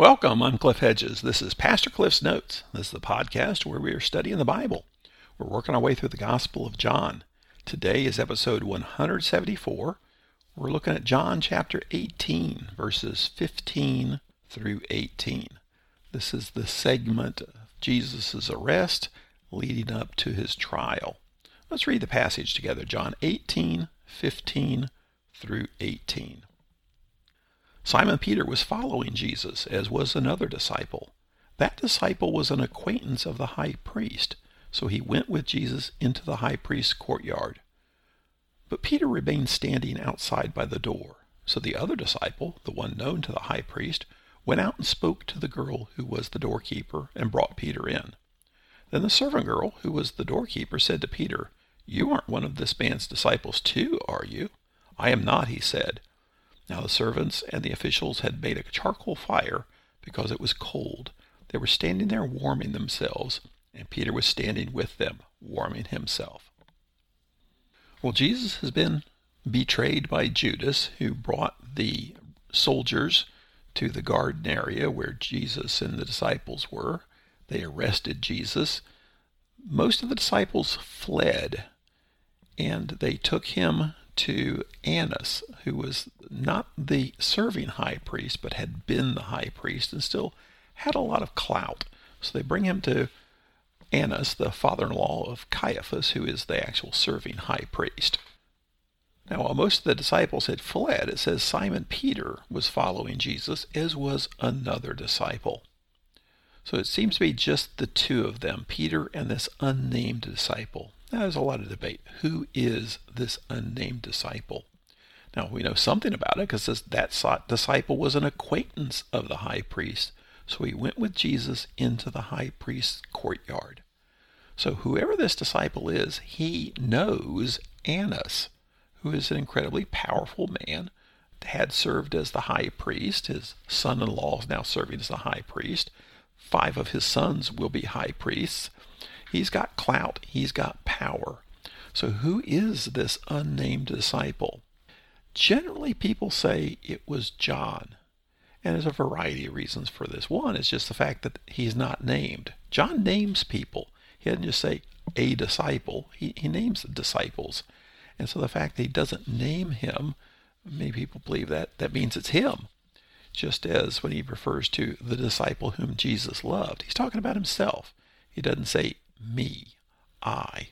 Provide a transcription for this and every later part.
Welcome, I'm Cliff Hedges. This is Pastor Cliff's Notes. This is the podcast where we are studying the Bible. We're working our way through the Gospel of John. Today is episode 174. We're looking at John chapter 18, verses 15 through 18. This is the segment of Jesus' arrest leading up to his trial. Let's read the passage together. John 18, 15 through 18. Simon Peter was following Jesus, as was another disciple. That disciple was an acquaintance of the high priest, so he went with Jesus into the high priest's courtyard. But Peter remained standing outside by the door. So the other disciple, the one known to the high priest, went out and spoke to the girl who was the doorkeeper and brought Peter in. Then the servant girl, who was the doorkeeper, said to Peter, You aren't one of this man's disciples too, are you? I am not, he said. Now the servants and the officials had made a charcoal fire because it was cold. They were standing there warming themselves, and Peter was standing with them, warming himself. Well, Jesus has been betrayed by Judas, who brought the soldiers to the garden area where Jesus and the disciples were. They arrested Jesus. Most of the disciples fled, and they took him to Annas, who was not the serving high priest, but had been the high priest and still had a lot of clout. So they bring him to Annas, the father in law of Caiaphas, who is the actual serving high priest. Now, while most of the disciples had fled, it says Simon Peter was following Jesus, as was another disciple. So it seems to be just the two of them, Peter and this unnamed disciple. Now, there's a lot of debate. Who is this unnamed disciple? Now, we know something about it because that disciple was an acquaintance of the high priest. So he went with Jesus into the high priest's courtyard. So whoever this disciple is, he knows Annas, who is an incredibly powerful man, had served as the high priest. His son in law is now serving as the high priest. Five of his sons will be high priests. He's got clout, he's got power. So, who is this unnamed disciple? Generally, people say it was John. And there's a variety of reasons for this. One is just the fact that he's not named. John names people. He doesn't just say a disciple, he, he names disciples. And so the fact that he doesn't name him, many people believe that that means it's him. Just as when he refers to the disciple whom Jesus loved, he's talking about himself. He doesn't say me, I.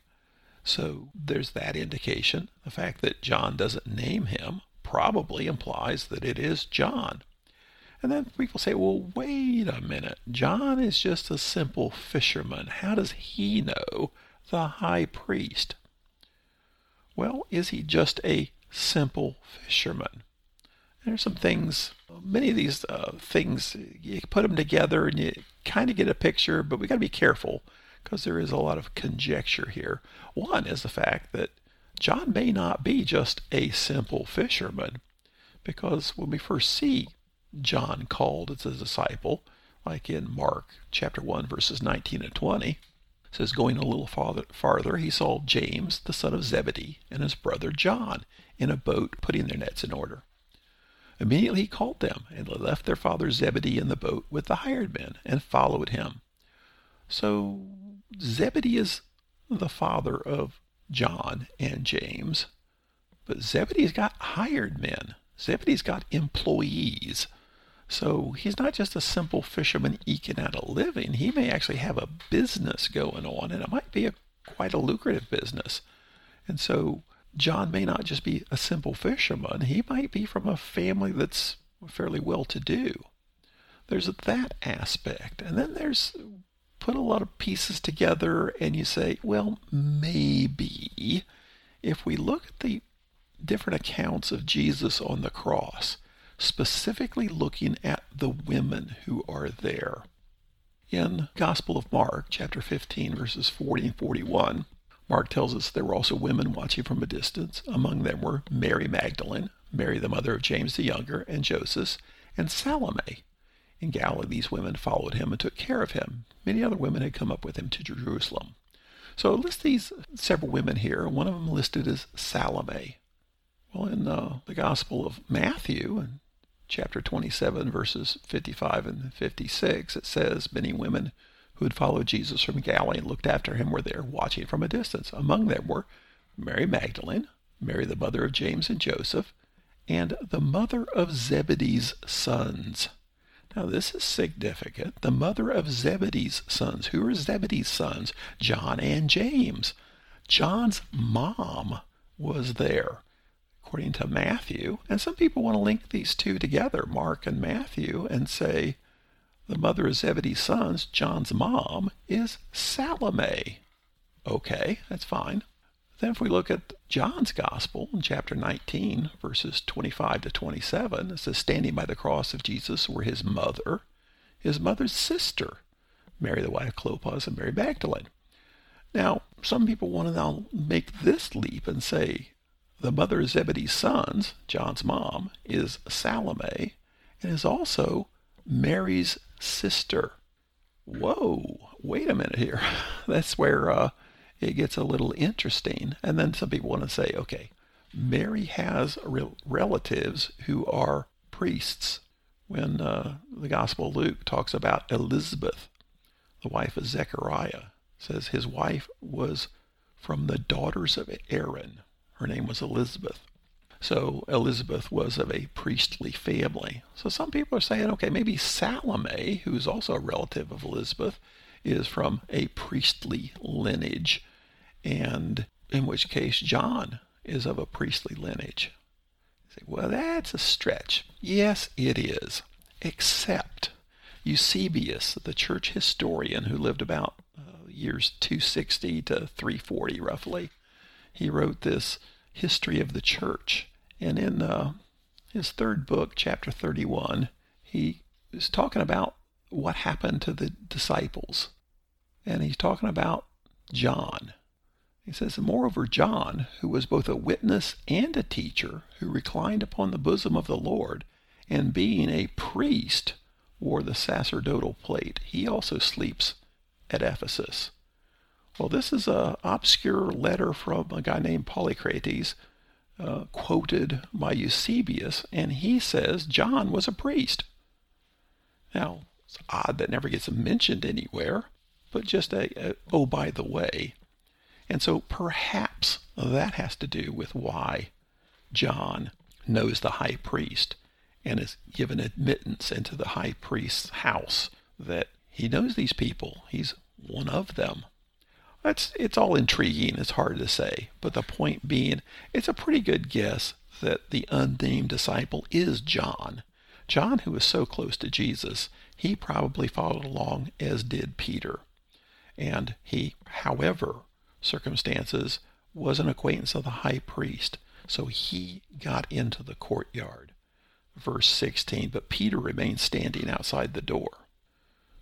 So there's that indication. The fact that John doesn't name him probably implies that it is John. And then people say, well, wait a minute. John is just a simple fisherman. How does he know the high priest? Well, is he just a simple fisherman? There's some things, many of these uh, things, you put them together and you kind of get a picture, but we got to be careful because there is a lot of conjecture here. One is the fact that John may not be just a simple fisherman, because when we first see John called as a disciple, like in Mark chapter 1, verses 19 and 20, says, Going a little farther, farther, he saw James, the son of Zebedee, and his brother John in a boat putting their nets in order. Immediately he called them, and they left their father Zebedee in the boat with the hired men, and followed him. So Zebedee is the father of John and James, but Zebedee's got hired men. Zebedee's got employees. So he's not just a simple fisherman eking out a living. He may actually have a business going on, and it might be a quite a lucrative business. And so John may not just be a simple fisherman. He might be from a family that's fairly well to do. There's that aspect. And then there's put a lot of pieces together and you say, well, maybe if we look at the different accounts of Jesus on the cross, specifically looking at the women who are there. In Gospel of Mark, chapter 15, verses 40 and 41, Mark tells us there were also women watching from a distance. Among them were Mary Magdalene, Mary the mother of James the Younger, and Joseph, and Salome. In Galilee, these women followed him and took care of him. Many other women had come up with him to Jerusalem. So list these several women here. One of them listed as Salome. Well, in uh, the Gospel of Matthew, and chapter 27, verses 55 and 56, it says, Many women who had followed Jesus from Galilee and looked after him were there, watching from a distance. Among them were Mary Magdalene, Mary the mother of James and Joseph, and the mother of Zebedee's sons. Now, this is significant. The mother of Zebedee's sons. Who are Zebedee's sons? John and James. John's mom was there, according to Matthew. And some people want to link these two together, Mark and Matthew, and say the mother of Zebedee's sons, John's mom, is Salome. Okay, that's fine. Then if we look at John's Gospel in chapter 19, verses 25 to 27, it says, Standing by the cross of Jesus were his mother, his mother's sister, Mary the wife of Clopas, and Mary Magdalene. Now, some people want to now make this leap and say the mother of Zebedee's sons, John's mom, is Salome and is also Mary's sister. Whoa, wait a minute here. That's where uh, it gets a little interesting. And then some people want to say, okay, Mary has relatives who are priests. When uh, the Gospel of Luke talks about Elizabeth, the wife of Zechariah, says his wife was from the daughters of Aaron. Her name was Elizabeth. So Elizabeth was of a priestly family. So some people are saying, okay, maybe Salome, who's also a relative of Elizabeth, is from a priestly lineage, and in which case John is of a priestly lineage. You say, well, that's a stretch. Yes, it is, except Eusebius, the church historian who lived about uh, years 260 to 340 roughly, he wrote this history of the church. And in uh, his third book, chapter 31, he is talking about what happened to the disciples. And he's talking about John. He says, Moreover, John, who was both a witness and a teacher, who reclined upon the bosom of the Lord, and being a priest, wore the sacerdotal plate. He also sleeps at Ephesus. Well, this is a obscure letter from a guy named Polycrates, uh, quoted by Eusebius, and he says John was a priest. Now, it's odd that never gets mentioned anywhere, but just a, a oh, by the way. And so perhaps that has to do with why John knows the high priest and is given admittance into the high priest's house, that he knows these people. He's one of them. It's, it's all intriguing. It's hard to say. But the point being, it's a pretty good guess that the unnamed disciple is John. John, who was so close to Jesus, he probably followed along as did Peter. And he, however, circumstances, was an acquaintance of the high priest. So he got into the courtyard. Verse 16, but Peter remained standing outside the door.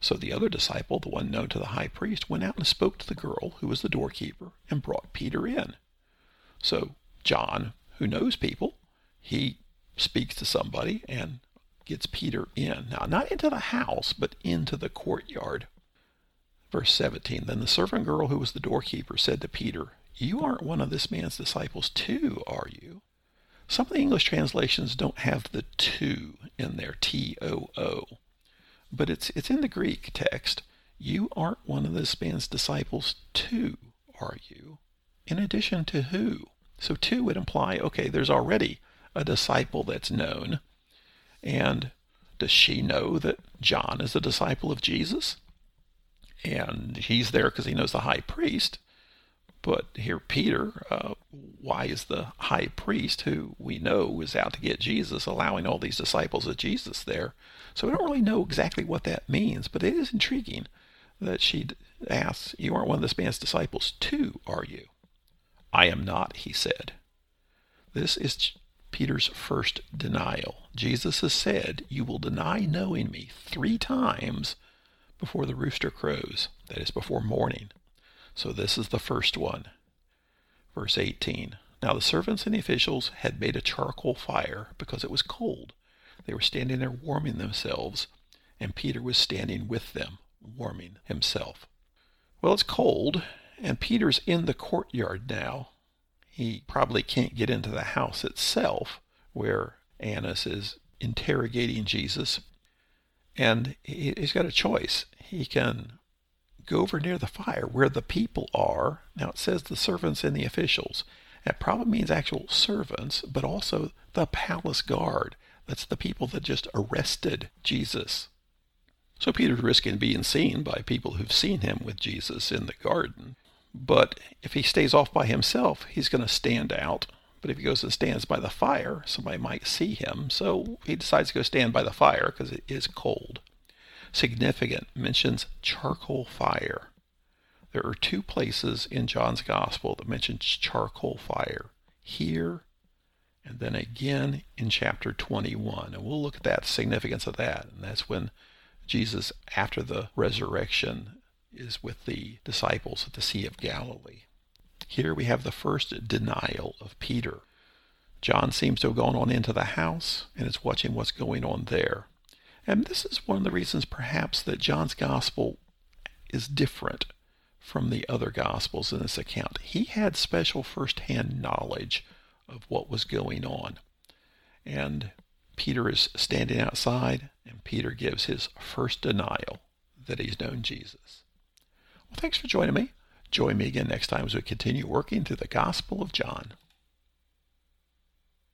So the other disciple, the one known to the high priest, went out and spoke to the girl who was the doorkeeper and brought Peter in. So John, who knows people, he speaks to somebody and gets Peter in. Now, not into the house, but into the courtyard. Verse 17 Then the servant girl who was the doorkeeper said to Peter, You aren't one of this man's disciples too, are you? Some of the English translations don't have the too in there, T O O but it's it's in the Greek text. You aren't one of this man's disciples too, are you? In addition to who? So too would imply, okay, there's already a disciple that's known. And does she know that John is a disciple of Jesus? And he's there because he knows the high priest. But here, Peter, uh, why is the high priest, who we know is out to get Jesus, allowing all these disciples of Jesus there? So we don't really know exactly what that means, but it is intriguing that she asks, You aren't one of this man's disciples too, are you? I am not, he said. This is Peter's first denial. Jesus has said, You will deny knowing me three times before the rooster crows, that is, before morning. So this is the first one. Verse 18. Now the servants and the officials had made a charcoal fire because it was cold. They were standing there warming themselves, and Peter was standing with them, warming himself. Well, it's cold, and Peter's in the courtyard now. He probably can't get into the house itself, where Annas is interrogating Jesus. And he's got a choice. He can go over near the fire where the people are. Now it says the servants and the officials. That probably means actual servants, but also the palace guard. That's the people that just arrested Jesus. So Peter's risking being seen by people who've seen him with Jesus in the garden. But if he stays off by himself, he's going to stand out. But if he goes and stands by the fire, somebody might see him. So he decides to go stand by the fire because it is cold. Significant mentions charcoal fire. There are two places in John's Gospel that mentions charcoal fire. Here and then again in chapter 21. And we'll look at that significance of that. And that's when Jesus, after the resurrection, is with the disciples at the Sea of Galilee. Here we have the first denial of Peter. John seems to have gone on into the house and is watching what's going on there. And this is one of the reasons, perhaps, that John's gospel is different from the other gospels in this account. He had special first-hand knowledge of what was going on. And Peter is standing outside, and Peter gives his first denial that he's known Jesus. Well, thanks for joining me. Join me again next time as we continue working through the Gospel of John.